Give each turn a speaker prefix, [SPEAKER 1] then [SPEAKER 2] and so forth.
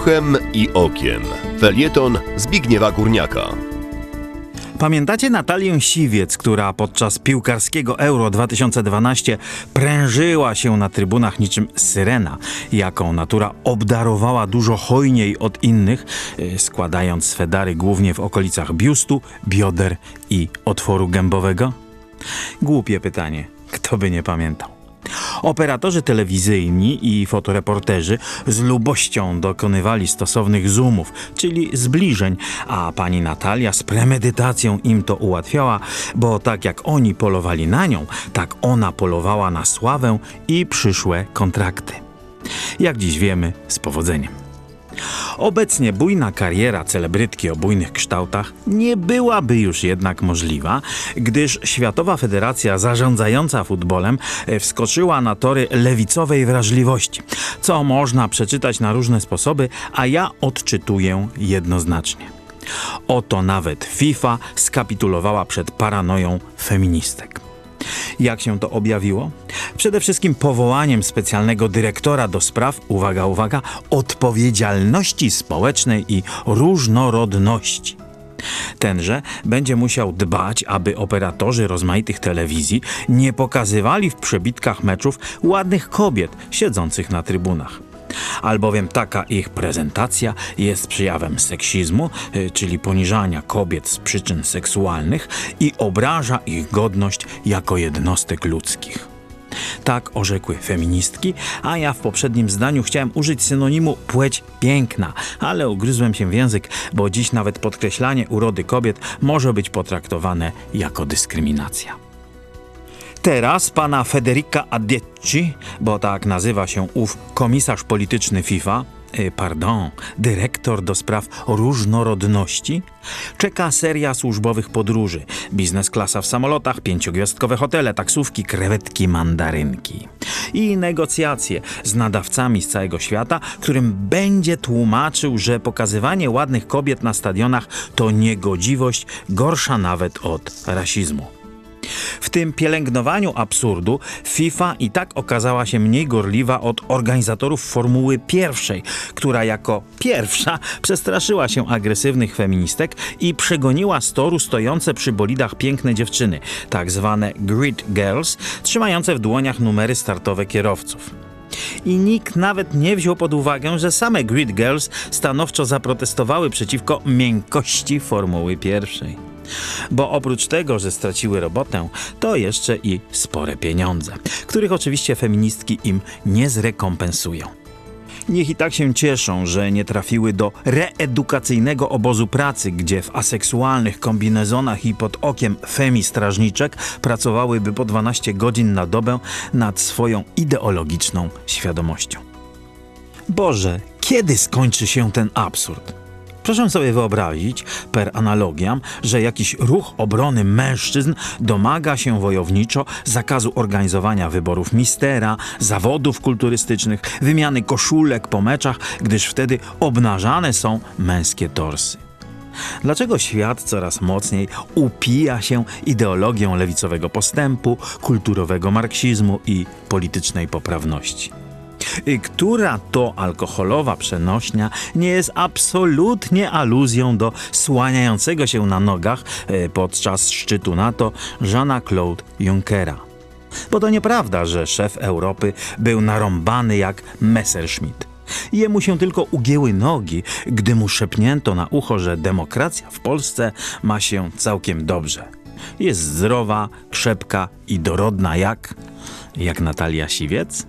[SPEAKER 1] Uchem i okiem. Felieton Zbigniewa Górniaka.
[SPEAKER 2] Pamiętacie Natalię Siwiec, która podczas piłkarskiego Euro 2012 prężyła się na trybunach niczym syrena, jaką natura obdarowała dużo hojniej od innych, y, składając swe dary głównie w okolicach biustu, bioder i otworu gębowego? Głupie pytanie, kto by nie pamiętał. Operatorzy telewizyjni i fotoreporterzy z lubością dokonywali stosownych zoomów, czyli zbliżeń, a pani Natalia z premedytacją im to ułatwiała, bo tak jak oni polowali na nią, tak ona polowała na sławę i przyszłe kontrakty. Jak dziś wiemy, z powodzeniem. Obecnie bujna kariera celebrytki o bujnych kształtach nie byłaby już jednak możliwa, gdyż Światowa Federacja Zarządzająca Futbolem wskoczyła na tory lewicowej wrażliwości, co można przeczytać na różne sposoby, a ja odczytuję jednoznacznie. Oto nawet FIFA skapitulowała przed paranoją feministek. Jak się to objawiło? Przede wszystkim powołaniem specjalnego dyrektora do spraw, uwaga, uwaga, odpowiedzialności społecznej i różnorodności. Tenże będzie musiał dbać, aby operatorzy rozmaitych telewizji nie pokazywali w przebitkach meczów ładnych kobiet siedzących na trybunach albowiem taka ich prezentacja jest przejawem seksizmu, y, czyli poniżania kobiet z przyczyn seksualnych i obraża ich godność jako jednostek ludzkich. Tak orzekły feministki, a ja w poprzednim zdaniu chciałem użyć synonimu płeć piękna, ale ugryzłem się w język, bo dziś nawet podkreślanie urody kobiet może być potraktowane jako dyskryminacja. Teraz pana Federica Adecci, bo tak nazywa się ów komisarz polityczny FIFA, y, pardon, dyrektor do spraw różnorodności, czeka seria służbowych podróży. Biznes klasa w samolotach, pięciogwiazdkowe hotele, taksówki, krewetki, mandarynki. I negocjacje z nadawcami z całego świata, którym będzie tłumaczył, że pokazywanie ładnych kobiet na stadionach to niegodziwość gorsza nawet od rasizmu. W tym pielęgnowaniu absurdu FIFA i tak okazała się mniej gorliwa od organizatorów Formuły pierwszej, która jako pierwsza przestraszyła się agresywnych feministek i przegoniła z toru stojące przy bolidach piękne dziewczyny, tak zwane grid girls, trzymające w dłoniach numery startowe kierowców. I nikt nawet nie wziął pod uwagę, że same Grid Girls stanowczo zaprotestowały przeciwko miękkości Formuły pierwszej bo oprócz tego, że straciły robotę, to jeszcze i spore pieniądze, których oczywiście feministki im nie zrekompensują. Niech i tak się cieszą, że nie trafiły do reedukacyjnego obozu pracy, gdzie w aseksualnych kombinezonach i pod okiem femi strażniczek pracowałyby po 12 godzin na dobę nad swoją ideologiczną świadomością. Boże, kiedy skończy się ten absurd? Proszę sobie wyobrazić, per analogiam, że jakiś ruch obrony mężczyzn domaga się wojowniczo zakazu organizowania wyborów mistera, zawodów kulturystycznych, wymiany koszulek po meczach, gdyż wtedy obnażane są męskie torsy. Dlaczego świat coraz mocniej upija się ideologią lewicowego postępu, kulturowego marksizmu i politycznej poprawności? Która to alkoholowa przenośnia nie jest absolutnie aluzją do słaniającego się na nogach e, podczas szczytu NATO Jeana-Claude Junckera. Bo to nieprawda, że szef Europy był narąbany jak Messerschmitt. Jemu się tylko ugięły nogi, gdy mu szepnięto na ucho, że demokracja w Polsce ma się całkiem dobrze. Jest zdrowa, krzepka i dorodna jak... jak Natalia Siwiec?